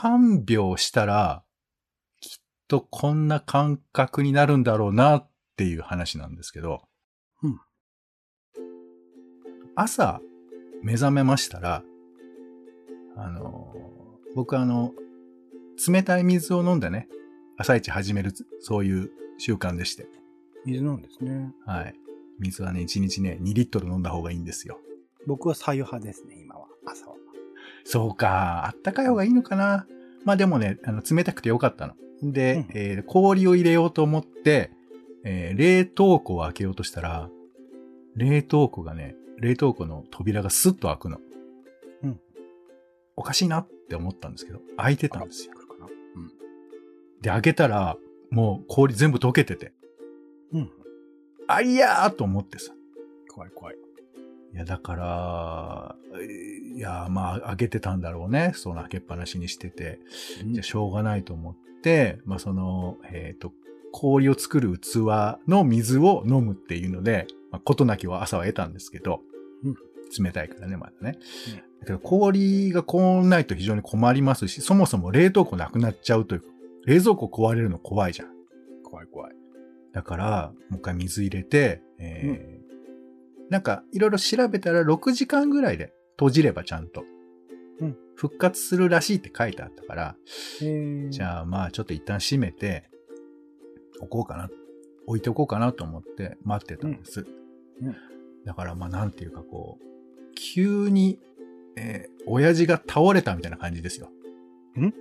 看病したら、きっとこんな感覚になるんだろうなっていう話なんですけど、うん。朝目覚めましたら、あの、僕あの、冷たい水を飲んでね、朝一始める、そういう習慣でして。水なんですね。はい。水はね、1日ね、2リットル飲んだ方がいいんですよ。僕は左右派ですね、今は。朝は。そうか、あったかい方がいいのかな。まあでもね、あの冷たくてよかったの。で、うんえー氷を入れようと思って、えー冷凍庫を開けようとしたら、冷凍庫がね、冷凍庫の扉がスッと開くの。うん。おかしいなって思ったんですけど、開いてたんですよ。うん。で、開けたら、もう氷全部溶けてて、うん。あいやーと思ってさ。怖い怖い。いや、だから、えーいや、まあ、開けてたんだろうね。その開けっぱなしにしてて。じゃあしょうがないと思って、まあその、えっ、と、氷を作る器の水を飲むっていうので、まあ、ことなきは朝は得たんですけど、うん冷たいからね、まだね。だけど氷がこんないと非常に困りますし、そもそも冷凍庫なくなっちゃうというか、冷蔵庫壊れるの怖いじゃん。怖い怖い。だから、もう一回水入れて、えーなんか、いろいろ調べたら6時間ぐらいで閉じればちゃんと、うん復活するらしいって書いてあったから、えー、じゃあまあちょっと一旦閉めて、置こうかな、置いておこうかなと思って待ってたんです。うんうんだからまあなんていうかこう、急に、えー親父が倒れたみたいな感じですよ。ん？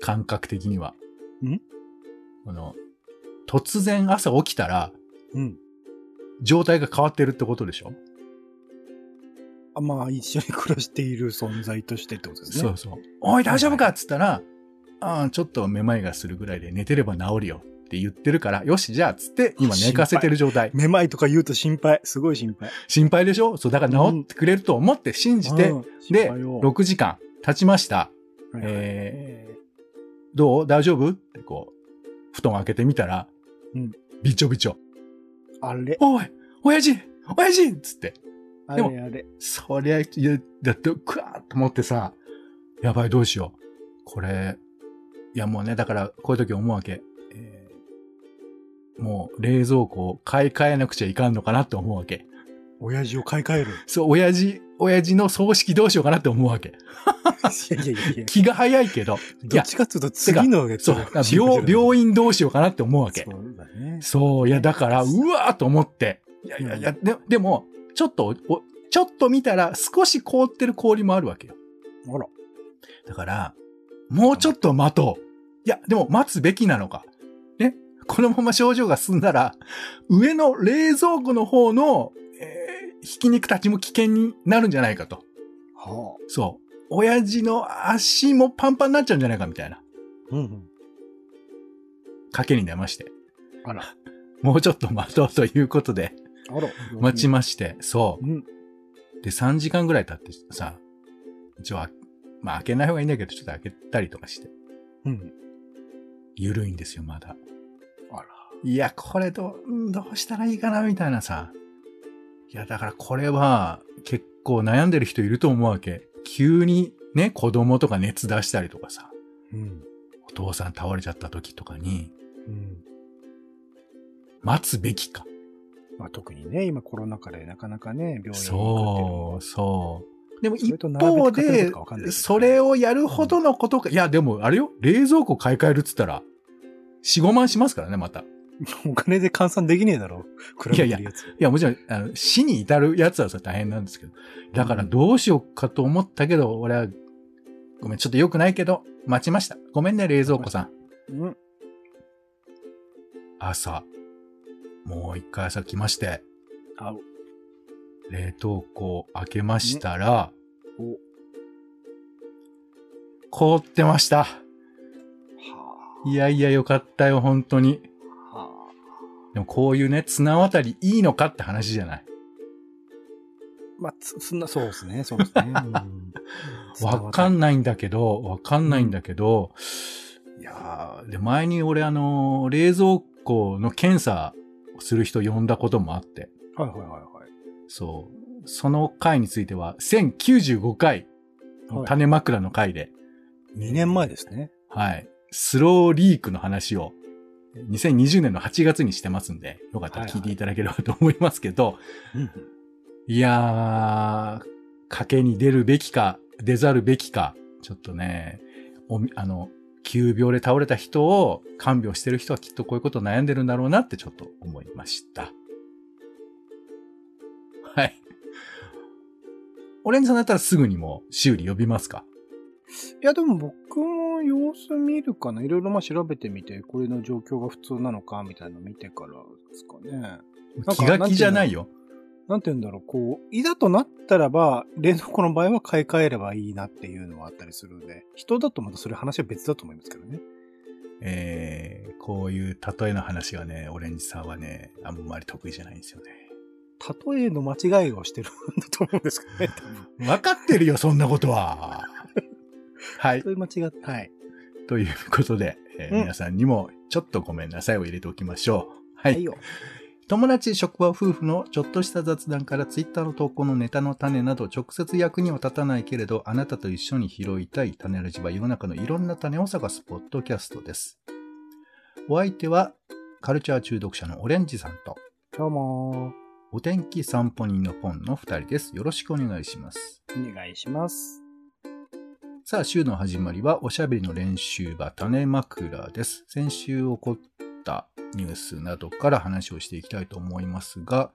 感覚的には。ん？この、突然朝起きたら、うん。状態が変わってるってことでしょ、あまあ、一緒に暮らしている存在としてってことですね。そうそう。おい大丈夫か？っつったら、ああ、ちょっとめまいがするぐらいで寝てれば治るよって言ってるから、よし、じゃあ、っつって、今寝かせてる状態。めまいとか言うと心配。すごい心配。心配でしょ？そう、だから治ってくれると思って信じて、うんで、心配よ6時間経ちました。はいはいえー、どう？大丈夫？ってこう、布団開けてみたら、うんびちょびちょ。あれおい親父親父っつって。あでもれあれ。そりゃ、いや、だって、くわーっと思ってさ、やばい、どうしよう。これ、いやもうね、だから、こういう時思うわけ。えーもう、冷蔵庫を買い替えなくちゃいかんのかなって思うわけ。親父を買い替える。そう、親父、親父の葬式どうしようかなって思うわけ。いやいやいや。気が早いけど。どっ、ちかっていうと次のやつそう、病、病院どうしようかなって思うわけそ。うだね。そう、いや、だから、うわーと思って。いやいやいや、ででも、ちょっと、おちょっと見たら少し凍ってる氷もあるわけよ。あら。だから、もうちょっと待とう。いや、でも待つべきなのか。ね？このまま症状が進んだら、上の冷蔵庫の方の、えーひき肉たちも危険になるんじゃないかと。はそう。親父の足もパンパンになっちゃうんじゃないかみたいなあ。うんうん。賭けに出まして。あら。もうちょっと待とうということで、あら。待ちまして、そうん。う。で、3時間ぐらい経ってさ、一応あ、まあ開けない方がいいんだけど、ちょっと開けたりとかして、うん。ゆるいんですよ、まだ。あら。いや、これどどうしたらいいかな、みたいなさ。いや、だからこれは、結構悩んでる人いると思うわけ。急にね、子供とか熱出したりとかさ、うん。お父さん倒れちゃった時とかに、うん。待つべきか。まあ特にね、今コロナ禍でなかなかね、病院にそう、もそう。でも一方でそれをやるほどのことか、いや、でもあれよ、冷蔵庫買い替えるっつったら、4、5万しますからね、また。い お金で換算できねえだろ。比べてるやつ。や、もちろん、あの死に至るやつはさ、大変なんですけど。だからどうしようかと思ったけど、俺は、ごめん、ちょっと良くないけど、待ちました。ごめんね、冷蔵庫さん。うん。朝、もう一回朝来まして。冷凍庫開けましたら、お。凍ってました。はあ。いやいや、よかったよ、本当に。はでもこういうね、綱渡りいいのかって話じゃない。あ。まあ、つ、そんな、そうですね、そうですね。うん、わかんない。んだけど、わかんないんだけど、いやーで、前に俺あの、冷蔵校の検査をする人呼んだこともあって、はいはいはいはい。そう。その回については、1095回、はい種枕の回で、2年前ですね。はい。スローリークの話を、2020年の8月にしてますんで、よかったら聞いていただければと思いますけど、うんいやー、賭けに出るべきか、出ざるべきか、ちょっとね、あの、急病で倒れた人を看病してる人はきっとこういうこと悩んでるんだろうなってちょっと思いました。はい。オレンジさんだったらすぐにもう修理呼びますか？いや、でも僕も様子見るかな？いろいろまあ調べてみて、これの状況が普通なのか、みたいなの見てからですかね。気が気じゃないよ。なんて言うんだろう、こう、いざとなったらば、冷蔵庫の場合は買い替えればいいなっていうのはあったりするんで、人だとまたそれ話は別だと思いますけどね。えー、こういう例えの話はね、オレンジさんはね、あんまり得意じゃないんですよね。例えの間違いをしてるんだと思うんですけどね。多 分わかってるよ、そんなことは。はいそ。ういう間違って、はい。ということで、えーうん皆さんにもちょっとごめんなさいを入れておきましょう。は。はいいよ。友達、職場、夫婦のちょっとした雑談からツイッターの投稿のネタの種など直接役には立たないけれど、あなたと一緒に拾いたい種ラジは世の中のいろんな種を探すポッドキャストです。お相手は、カルチャー中毒者のオレンジさんと、どうもお天気散歩人のポンの二人です。よろしくお願いします。ー。お願いします。さあ、週の始まりは、おしゃべりの練習場、種枕です。先週起こったニュースなどから話をしていきたいと思いますが、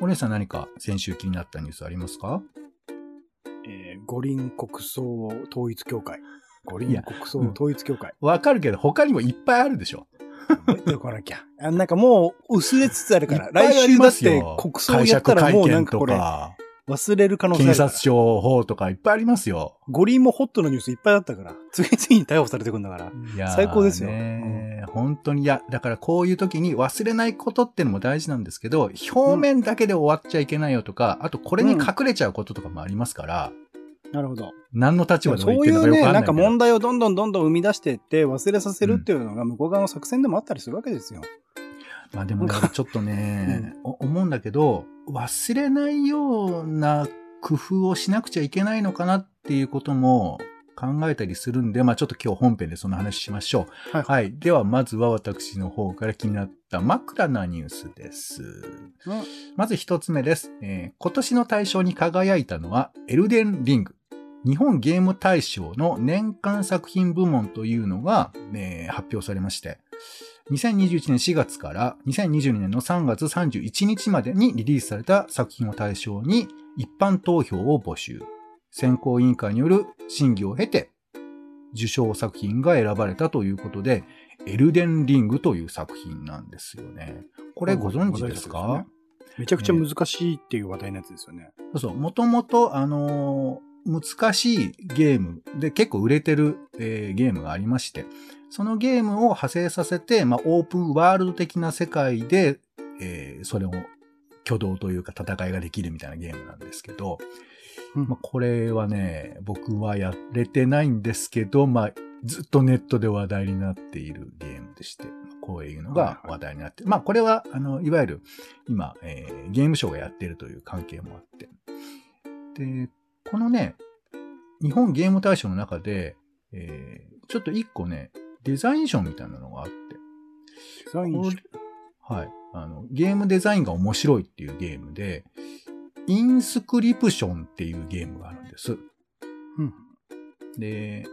お姉さん何か先週気になったニュースありますか？えー、五輪国葬統一協会。五輪国葬統一協会。わかるけど、他にもいっぱいあるでしょ。覚えておかなきゃ。あなんかもう薄れつつあるから、来週だってますよ。国葬やったらもうなんかこれ解釈会見とか忘れる可能性あるから検察。庁法とかいっぱいありますよ。五輪もホットのニュースいっぱいあったから、次々に逮捕されてくんだから。いやー最高ですよね本当に、いや、だからこういう時に忘れないことってのも大事なんですけど、表面だけで終わっちゃいけないよとか、あとこれに隠れちゃうこととかもありますから、なるほど。何の立場でそう言ってるのかよいうね、なんか問題をどんどんどんどん生み出していって忘れさせるっていうのが向こう側の作戦でもあったりするわけですよ。まあでもね、ちょっとね、お思うんだけど、忘れないような工夫をしなくちゃいけないのかなっていうことも考えたりするんで、まあちょっと今日本編でその話しましょう。はいはい。ではまずは私の方から気になった枕なニュースです。うんまず一つ目です、えー今年の大賞に輝いたのは、エルデンリング。日本ゲーム大賞の年間作品部門というのが、えー発表されまして、2021年4月から2022年の3月31日までにリリースされた作品を対象に一般投票を募集。選考委員会による審議を経て、受賞作品が選ばれたということで、エルデンリングという作品なんですよね。これご存知ですか、めちゃくちゃ難しいっていう話題のやつですよね。そうそう。もともと、あのー難しいゲームで結構売れてる、えーゲームがありまして、そのゲームを派生させて、まあ、オープンワールド的な世界で、えーそれを挙動というか戦いができるみたいなゲームなんですけど、うんまあ、これはね、僕はやれてないんですけど、まあ、ずっとネットで話題になっているゲームでして、こういうのが話題になって、まあ、これは、あの、いわゆる、今、えーゲームショーがやっているという関係もあって。で、このね、日本ゲーム大賞の中で、えーちょっと一個ね、デザイン賞みたいなのがあって、デザインこれはい。あの、ゲームデザインが面白いっていうゲームで、インスクリプションっていうゲームがあるんです。うんで、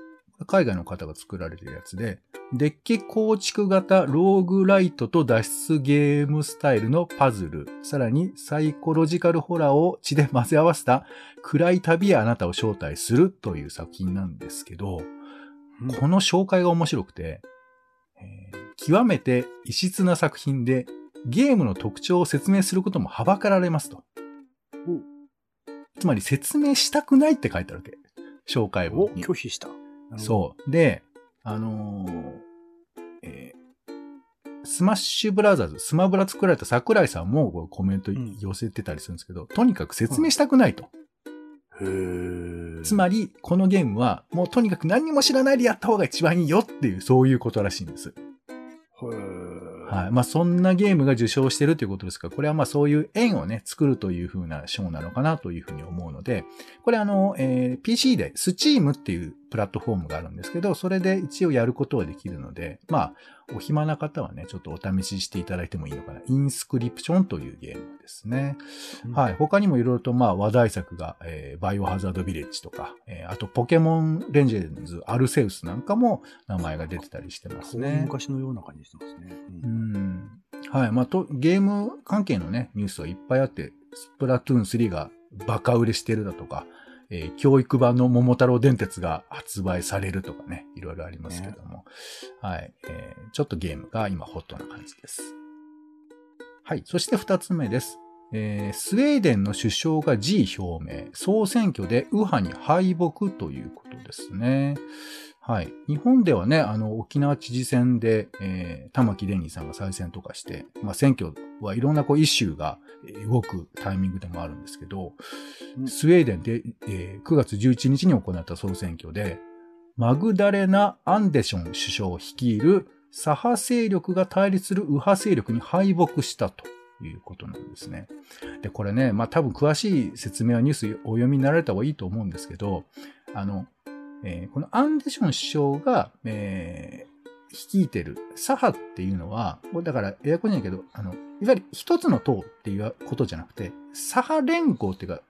海外の方が作られてるやつで、デッキ構築型ローグライトと脱出ゲームスタイルのパズル、さらにサイコロジカルホラーを血で混ぜ合わせた暗い旅へあなたを招待するという作品なんですけど、うんこの紹介が面白くて、えー極めて異質な作品で、ゲームの特徴を説明することもはばかられますと。おつまり説明したくないって書いてあるわけ。紹介お文に。拒否した。そう。で、あのーえースマッシュブラザーズ、スマブラ作られた桜井さんもコメントん寄せてたりするんですけど、とにかく説明したくないと。う。へーつまり、このゲームは、もうとにかく何にも知らないでやった方が一番いいよっていう、そういうことらしいんです。はい。まあ、そんなゲームが受賞してるということですから、これはまあそういう縁をね、作るという風な賞なのかなというふうに思うので、これあの、えー、PC で Steam っていうプラットフォームがあるんですけど、それで一応やることはできるので、まあ、お暇な方はね、ちょっとお試ししていただいてもいいのかな。インスクリプションというゲームですね。うん、はい。他にもいろいろとまあ話題作が、えー、バイオハザードビレッジとか、えー、あとポケモンレンジェンズ、アルセウスなんかも名前が出てたりしてますね。昔のような感じしてますね。うん、うんはい。まあ、と、ゲーム関係のね、ニュースはいっぱいあって、スプラトゥーン3がバカ売れしてるだとか、えー、教育版の桃太郎電鉄が発売されるとかね、いろいろありますけども、ね、はい、えー、ちょっとゲームが今ホットな感じです。はい。そして二つ目です。えー、スウェーデンの首相が辞意表明、総選挙で右派に敗北ということですね。はい。日本ではね、あの、沖縄知事選で、えー、玉城デニーさんが再選とかして、まあ、選挙はいろんなこう、イシューが動くタイミングでもあるんですけど、スウェーデンで、えー、9月11日に行った総選挙で、マグダレナ・アンデション首相を率いる左派勢力が対立する右派勢力に敗北したということなんですね。で、これね、まあ多分詳しい説明はニュースお読みになられた方がいいと思うんですけど、あの、えー、このアンデション首相が、えー、率いてる左派っていうのは、これだからエアコンじゃないけど、あの、いわゆる一つの党っていうことじゃなくて、左派連合っていうか、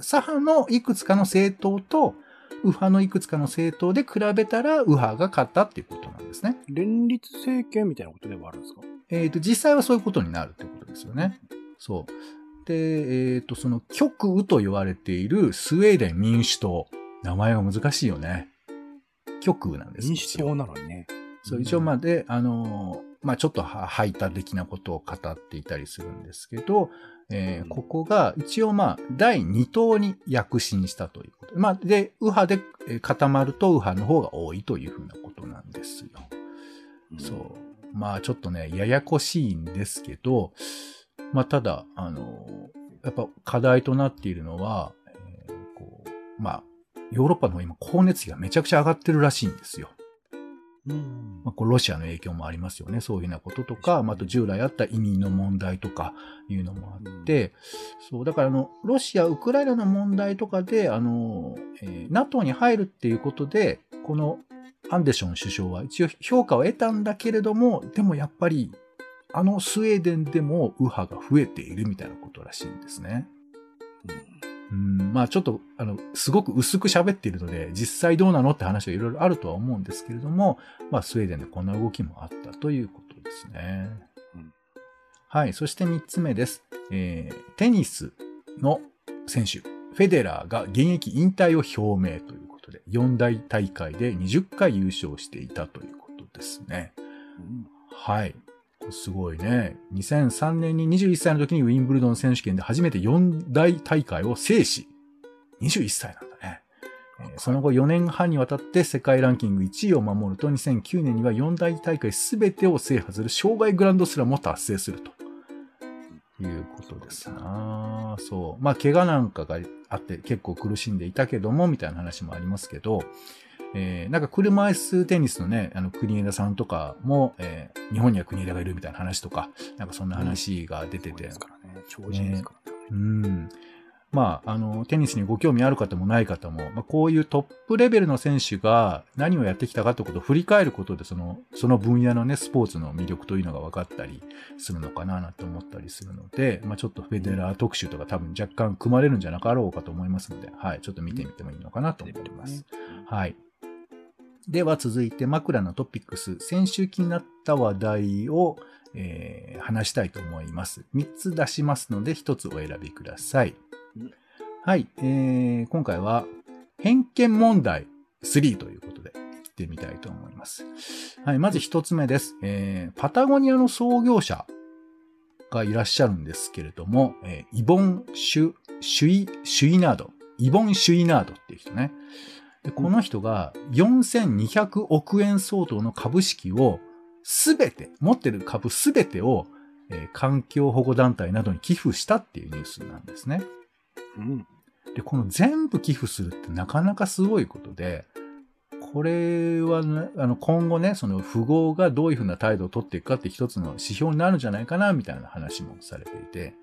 左派のいくつかの政党と、右派のいくつかの政党で比べたら右派が勝ったっていうことなんですね。連立政権みたいなことではあるんですか？えっ、ー、と、実際はそういうことになるってことですよね。そう。で、えっ、ー、と、その極右と言われているスウェーデン民主党。名前が難しいよね。極右なんです民主党なのにね。そう、一応まで、あのまあ、ちょっと排他的なことを語っていたりするんですけど、えー、ここが一応まあ、第2党に躍進したということ。まあ、で、右派で固まると右派の方が多いというふうなことなんですよ。うん、そう。まあ、ちょっとね、ややこしいんですけど、まあ、ただ、あのやっぱ課題となっているのは、えー、こうまあ、ヨーロッパの今、光熱費がめちゃくちゃ上がってるらしいんですよ。うんまあ、こロシアの影響もありますよね。そういうようなこととか、まあ、と従来あった移民の問題とかいうのもあって、うん、そう、だからあの、ロシア、ウクライナの問題とかで、あの、えー、NATO に入るっていうことで、このアンデション首相は一応評価を得たんだけれども、でもやっぱり、あのスウェーデンでも右派が増えているみたいなことらしいんですね。うんうん、まあちょっと、あの、すごく薄く喋っているので、実際どうなのって話はいろいろあるとは思うんですけれども、まあスウェーデンでこんな動きもあったということですね。うん、はい。そして三つ目です。えー、テニスの選手、フェデラーが現役引退を表明ということで、四大大会で20回優勝していたということですね。うん、はい。すごいね。2003年に21歳の時にウィンブルドン選手権で初めて4大大会を制し、21歳なんだね。えー、その後4年半にわたって世界ランキング1位を守ると2009年には4大大会全てを制覇する障害グランドスラムを達成すると。いうことですなそう。まあ、怪我なんかがあって結構苦しんでいたけども、みたいな話もありますけど、えー、なんか車椅子テニスのね、あの、国枝さんとかも、えー、日本には国枝がいるみたいな話とか、なんかそんな話が出てて。うん、ですからね。超人ですからね。うん。まあ、あの、テニスにご興味ある方もない方も、まあ、こういうトップレベルの選手が何をやってきたかってことを振り返ることで、その、その分野のね、スポーツの魅力というのが分かったりするのかな、なんて思ったりするので、まあ、ちょっとフェデラー特集とか多分若干組まれるんじゃなかろうかと思いますので、はい、ちょっと見てみてもいいのかなと思います。はい。では続いて枕のトピックス、先週気になった話題を、えー、話したいと思います。3つ出しますので1つお選びください。はい、えー、今回は偏見問題3ということで行ってみたいと思います。はい、まず1つ目です。えー、パタゴニアの創業者がいらっしゃるんですけれども、えー、イボン・シュ、シュイ、シュイナード。イボン・シュイナードっていう人ね。で、この人が4200億円相当の株式をすべて、持ってる株すべてを、えー、環境保護団体などに寄付したっていうニュースなんですね。うん。で、この全部寄付するってなかなかすごいことで、これはね、あの、今後ね、その富豪がどういうふうな態度を取っていくかって一つの指標になるんじゃないかな、みたいな話もされていて、で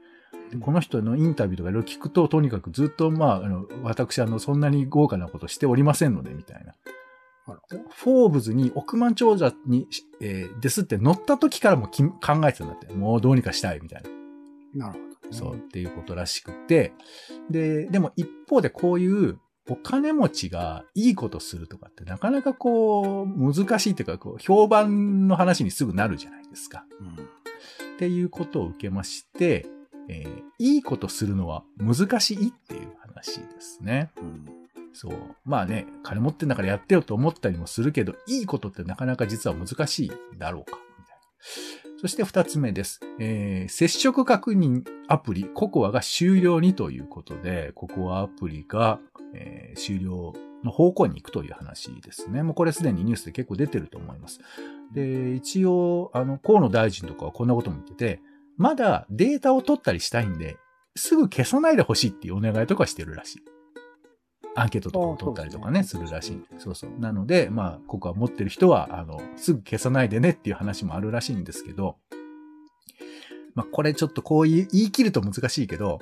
この人のインタビューとかいろいろ聞くと、とにかくずっと、まあ、あの、私、あの、そんなに豪華なことしておりませんので、みたいな。フォーブズに億万長者に、えーですって乗った時からもき考えてたんだって。もうどうにかしたい、みたいな。なるほど、ね。そう、っていうことらしくて。で、でも一方でこういうお金持ちがいいことするとかってなかなかこう、難しいっていうか、こう、評判の話にすぐなるじゃないですか。うん。っていうことを受けまして、えーいいことするのは難しいっていう話ですね。うん。そう。まあね、金持ってんだからやってよと思ったりもするけど、いいことってなかなか実は難しいだろうか、みたいな。そして二つ目です。えー接触確認アプリ、ココアが終了にということで、ココアアプリが、えー終了の方向に行くという話ですね。もうこれすでにニュースで結構出てると思います。で、一応、あの、河野大臣とかはこんなことも言ってて、まだデータを取ったりしたいんで、すぐ消さないでほしいっていうお願いとかしてるらしい。アンケートとかを取ったりとかね、するらしい。そうそう。なので、まあ、ここは持ってる人は、あの、すぐ消さないでねっていう話もあるらしいんですけど、まあ、これちょっとこう言い言い切ると難しいけど、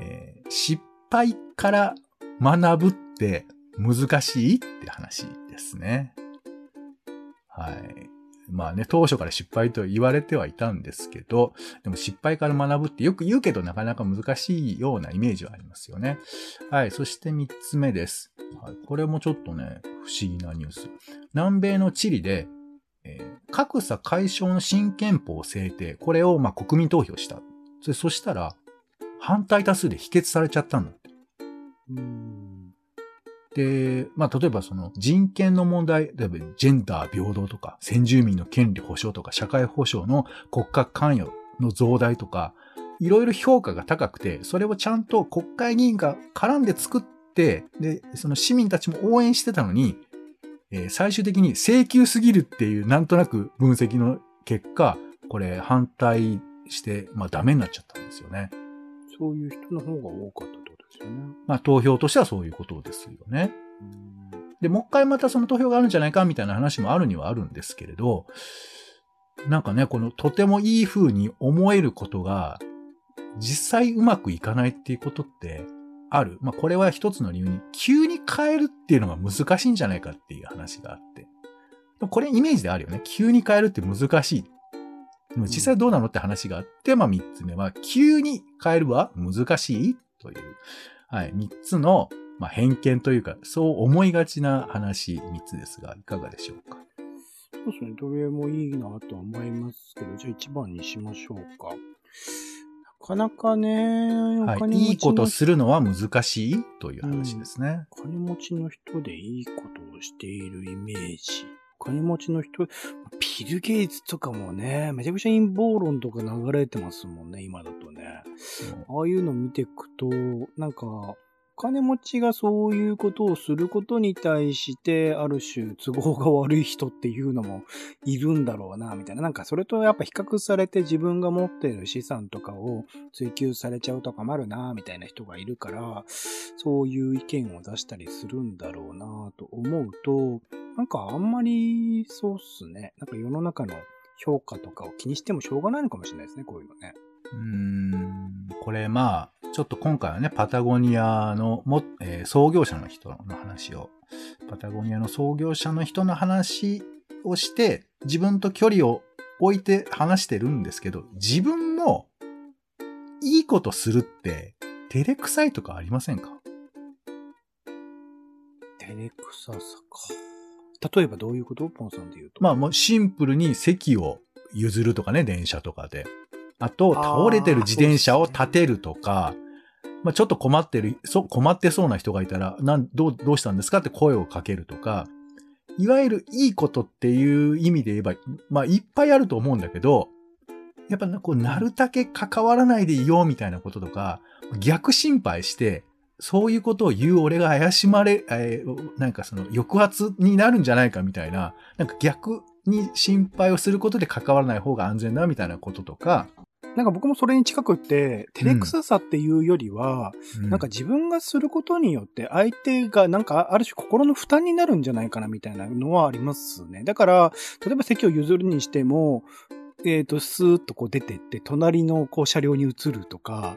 えー失敗から学ぶって難しいって話ですね。はい。まあね、当初から失敗と言われてはいたんですけど、でも失敗から学ぶってよく言うけどなかなか難しいようなイメージはありますよね。はい。そして三つ目です。はい。これもちょっとね、不思議なニュース。南米のチリで、えー格差解消の新憲法制定。これをまあ国民投票した。それそしたら、反対多数で否決されちゃったんだって。で、まあ、例えばその人権の問題、例えばジェンダー平等とか、先住民の権利保障とか、社会保障の国家関与の増大とか、いろいろ評価が高くて、それをちゃんと国会議員が絡んで作って、で、その市民たちも応援してたのに、えー最終的に請求すぎるっていうなんとなく分析の結果、これ反対して、まあダメになっちゃったんですよね。そういう人の方が多かったまあ投票としてはそういうことですよね。で、もう一回またその投票があるんじゃないかみたいな話もあるにはあるんですけれど、なんかね、このとてもいい風に思えることが、実際うまくいかないっていうことってある。まあこれは一つの理由に、急に変えるっていうのが難しいんじゃないかっていう話があって。これイメージであるよね。急に変えるって難しい。でも実際どうなのって話があって、まあ三つ目は、急に変えるは難しいという、はい、三つの、まあ、偏見というか、そう思いがちな話三つですが、いかがでしょうか？そうですね。どれもいいなとは思いますけど、じゃあ一番にしましょうか。なかなかね、おはい、金持ちのいいことするのは難しいという話ですね。お金持ちの人でいいことをしているイメージ。お金持ちの人、ビル・ゲイツとかもね、めちゃくちゃ陰謀論とか流れてますもんね、今だとね。ああいうの見ていくと、なんか、お金持ちがそういうことをすることに対して、ある種都合が悪い人っていうのもいるんだろうな、みたいな。なんかそれとやっぱ比較されて自分が持っている資産とかを追求されちゃうとかもあるな、みたいな人がいるから、そういう意見を出したりするんだろうな、と思うと、なんかあんまりそうっすね。なんか世の中の評価とかを気にしてもしょうがないのかもしれないですね、こういうのね。うーんこれまあ、ちょっと今回はね、パタゴニアのも、えー創業者の人の話を、パタゴニアの創業者の人の話をして、自分と距離を置いて話してるんですけど、自分もいいことするって、照れくさいとかありませんか？照れくささか。例えばどういうこと？ポンさんで言うと。まあもうシンプルに席を譲るとかね、電車とかで。あと、倒れてる自転車を立てるとか、まあちょっと困ってる、そ困ってそうな人がいたら、なん、どう、どうしたんですかって声をかけるとか、いわゆるいいことっていう意味で言えば、まあいっぱいあると思うんだけど、やっぱなこう、なるだけ関わらないでいようみたいなこととか、逆心配して、そういうことを言う俺が怪しまれ、えーなんかその抑圧になるんじゃないかみたいな、なんか逆に心配をすることで関わらない方が安全だみたいなこととか、なんか僕もそれに近くって、照れくささっていうよりは、うなんか自分がすることによって相手がなんかある種心の負担になるんじゃないかなみたいなのはありますね。だから、例えば席を譲るにしても、えっ、と、スーッとこう出てって、隣のこう車両に移るとか、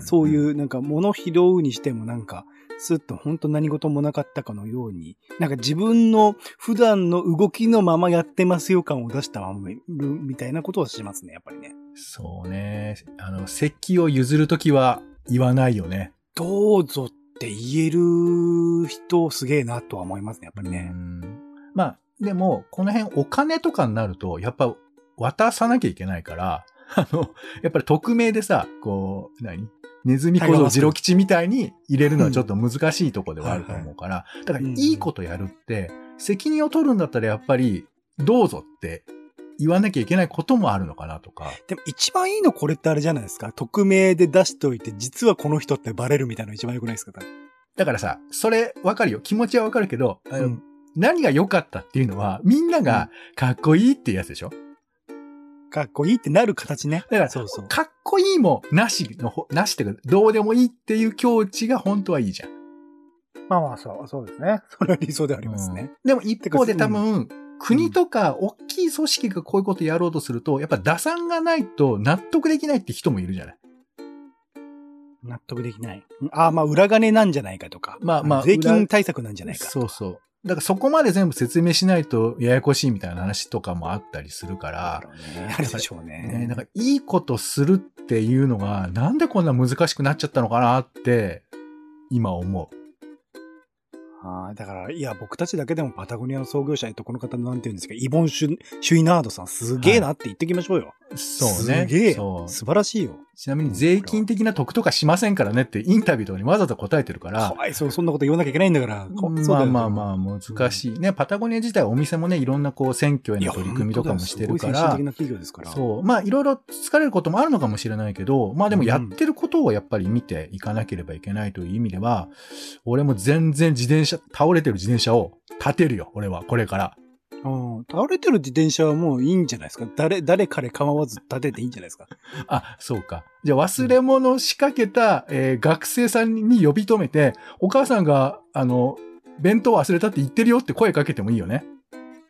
そういううなんか物拾うにしてもなんか、スッと本当何事もなかったかのように、なんか自分の普段の動きのままやってますよ感を出したままみたいなことをしますね、やっぱりね。そうね。あの、席を譲るときは言わないよね。どうぞって言える人すげえなとは思いますね、やっぱりうね。んまあ、でも、この辺お金とかになると、やっぱ渡さなきゃいけないから、あの、やっぱり匿名でさ、こう、何？ネズミ小僧次郎吉みたいに入れるのはちょっと難しいとこではあると思うから、だからいいことやるって、責任を取るんだったらやっぱり、どうぞって言わなきゃいけないこともあるのかなとか。でも一番いいのこれってあれじゃないですか。匿名で出しておいて、実はこの人ってバレるみたいなの一番良くないですか？だからさ、それわかるよ。気持ちはわかるけど、あのうん何が良かったっていうのは、みんながかっこいいっていうやつでしょ？かっこいいってなる形ね。だからそうそう。かっこいいもなしのほ、なしっていうか、どうでもいいっていう境地が本当はいいじゃん。まあまあ、そう、そうですね。それは理想でありますね。うんでも一方で多分、国とか大きい組織がこういうことやろうとすると、やっぱ打算がないと納得できないって人もいるじゃない。納得できない。ああ、まあ裏金なんじゃないかとか。まあまあ税金対策なんじゃないか。そうそう。だからそこまで全部説明しないとややこしいみたいな話とかもあったりするから、ね、あるでしょうね、ね。なんかいいことするっていうのが、なんでこんな難しくなっちゃったのかなって、今思う。ああ、だから、いや、僕たちだけでもパタゴニアの創業者、えっと、この方なんて言うんですか、イボン・シュシュイナードさん、すげえなって言ってきましょうよ。そうね。すげえ素晴らしいよ。ちなみに税金的な得とかしませんからねってインタビューとかにわざわざ答えてるからか、わいそう、そんなこと言わなきゃいけないんだから。まあまあまあ難しい。ね、パタゴニア自体お店もね、いろんなこう選挙への取り組みとかもしてるから的、な企業ですから。そう。まあいろいろ疲れることもあるのかもしれないけど、まあでもやってることをやっぱり見ていかなければいけないという意味では、俺も全然自転車、倒れてる自転車を立てるよ、俺は、これから。うん。倒れてる自転車はもういいんじゃないですか？誰、誰彼構わず立てていいんじゃないですか？あ、そうか。じゃあ忘れ物仕掛けた、えー学生さんに呼び止めて、お母さんが、あの、弁当忘れたって言ってるよって声かけてもいいよね。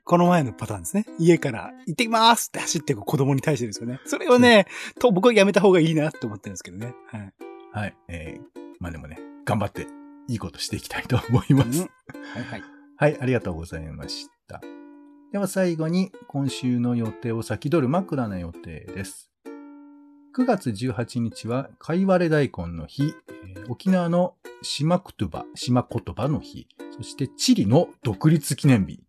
この前のパターンですね。家から行ってきますって走っていく子供に対してですよね。それをね、と僕はやめた方がいいなって思ってるんですけどね。はい。はい。えー、まあでもね、頑張っていいことしていきたいと思います。うんはいはい。はい、ありがとうございました。では最後に今週の予定を先取る枕の予定です。9月18日は、貝割れ大根の日、沖縄の島言葉、島言葉の日、そしてチリの独立記念日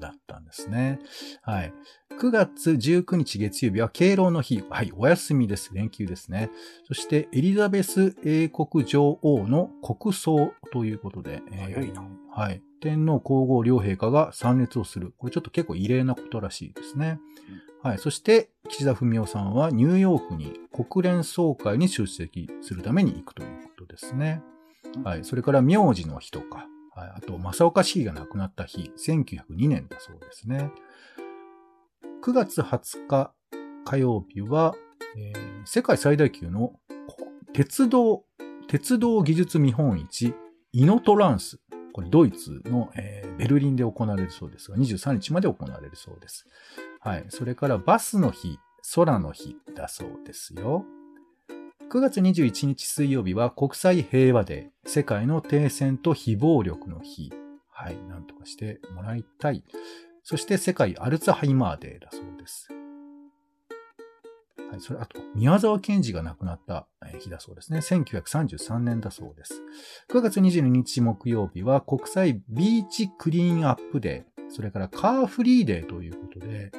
だったんですね。はい。9月19日月曜日は敬老の日。はい、お休みです。連休ですね。そして、エリザベス英国女王の国葬ということで、えー早いなはい。天皇皇后両陛下が参列をする。これちょっと結構異例なことらしいですね。はい。そして、岸田文雄さんはニューヨークに国連総会に出席するために行くということですね。はい。それから、名字の日とか、はい。あと、正岡市議が亡くなった日、1902年だそうですね。9月20日火曜日は、えー世界最大級の鉄道、鉄道技術見本市、イノトランス。これドイツの、えーベルリンで行われるそうですが、23日まで行われるそうです。はい。それからバスの日、空の日だそうですよ。9月21日水曜日は国際平和デー、世界の停戦と非暴力の日。はい。なんとかしてもらいたい。そして世界アルツハイマーデーだそうです。はい。それ、あと、宮沢賢治が亡くなった日だそうですね。1933年だそうです。9月22日木曜日は国際ビーチクリーンアップデー、それからカーフリーデーということで、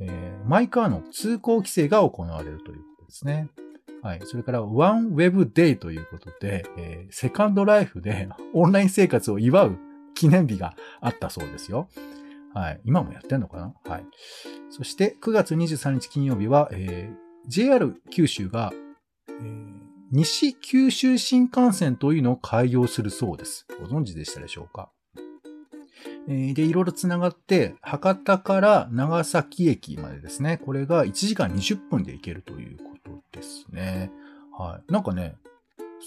えーマイカーの通行規制が行われるということですね。はい。それから、ワンウェブデーということで、えーセカンドライフで オンライン生活を祝う記念日があったそうですよ。はい。今もやってんのかな？はい。そして、9月23日金曜日は、えー JR 九州が、えー西九州新幹線というのを開業するそうです。ご存知でしたでしょうか？えで、いろいろつながって、博多から長崎駅までですね。これが1時間20分で行けるということですね。はい。なんかね、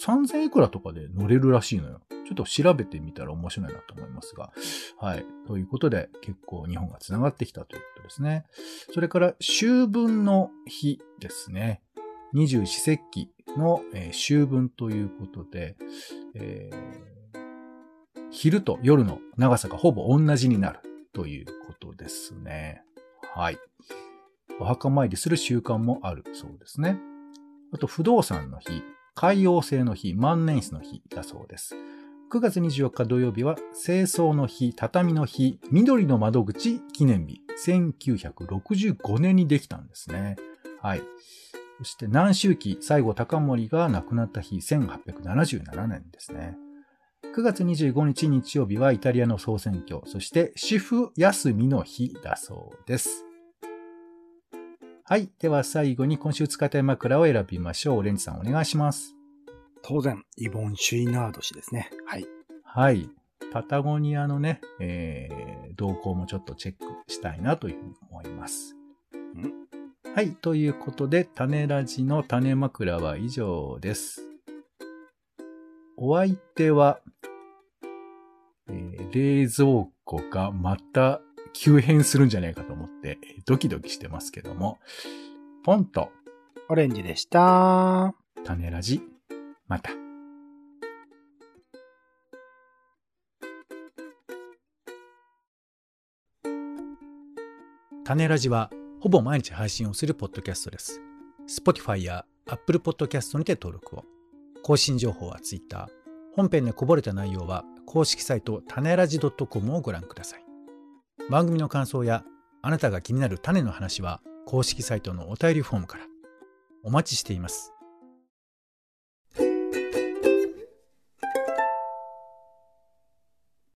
3000いくらとかで乗れるらしいのよ。ちょっと調べてみたら面白いなと思いますが。はい。ということで、結構日本が繋がってきたということですね。それから、秋分の日ですね。二十四節気の、えー、秋分ということで、えー、昼と夜の長さがほぼ同じになるということですね。はい。お墓参りする習慣もあるそうですね。あと、不動産の日、海洋星の日、万年筆の日だそうです。9月24日土曜日は、清掃の日、畳の日、緑の窓口記念日、1965年にできたんですね。はい。そして南周期西郷隆盛が亡くなった日、1877年ですね。9月25日日曜日はイタリアの総選挙、そして主婦休みの日だそうです。はい。では最後に今週使いたい枕を選びましょう。オレンジさんお願いします。当然、イボン・シュイナード氏ですね。はい。はい。パタゴニアのね、えー、動向もちょっとチェックしたいなというふうに思います。はい。ということで、種ラジの種枕は以上です。お相手は、えー、冷蔵庫がまた急変するんじゃないかと思って、ドキドキしてますけども、ポンと、オレンジでした。種ラジ、また。種ラジは、ほぼ毎日配信をするポッドキャストです。Spotify や Apple Podcast にて登録を。更新情報は Twitter。本編でこぼれた内容は公式サイト種ラジ .com をご覧ください。番組の感想やあなたが気になる種の話は公式サイトのお便りフォームからお待ちしています。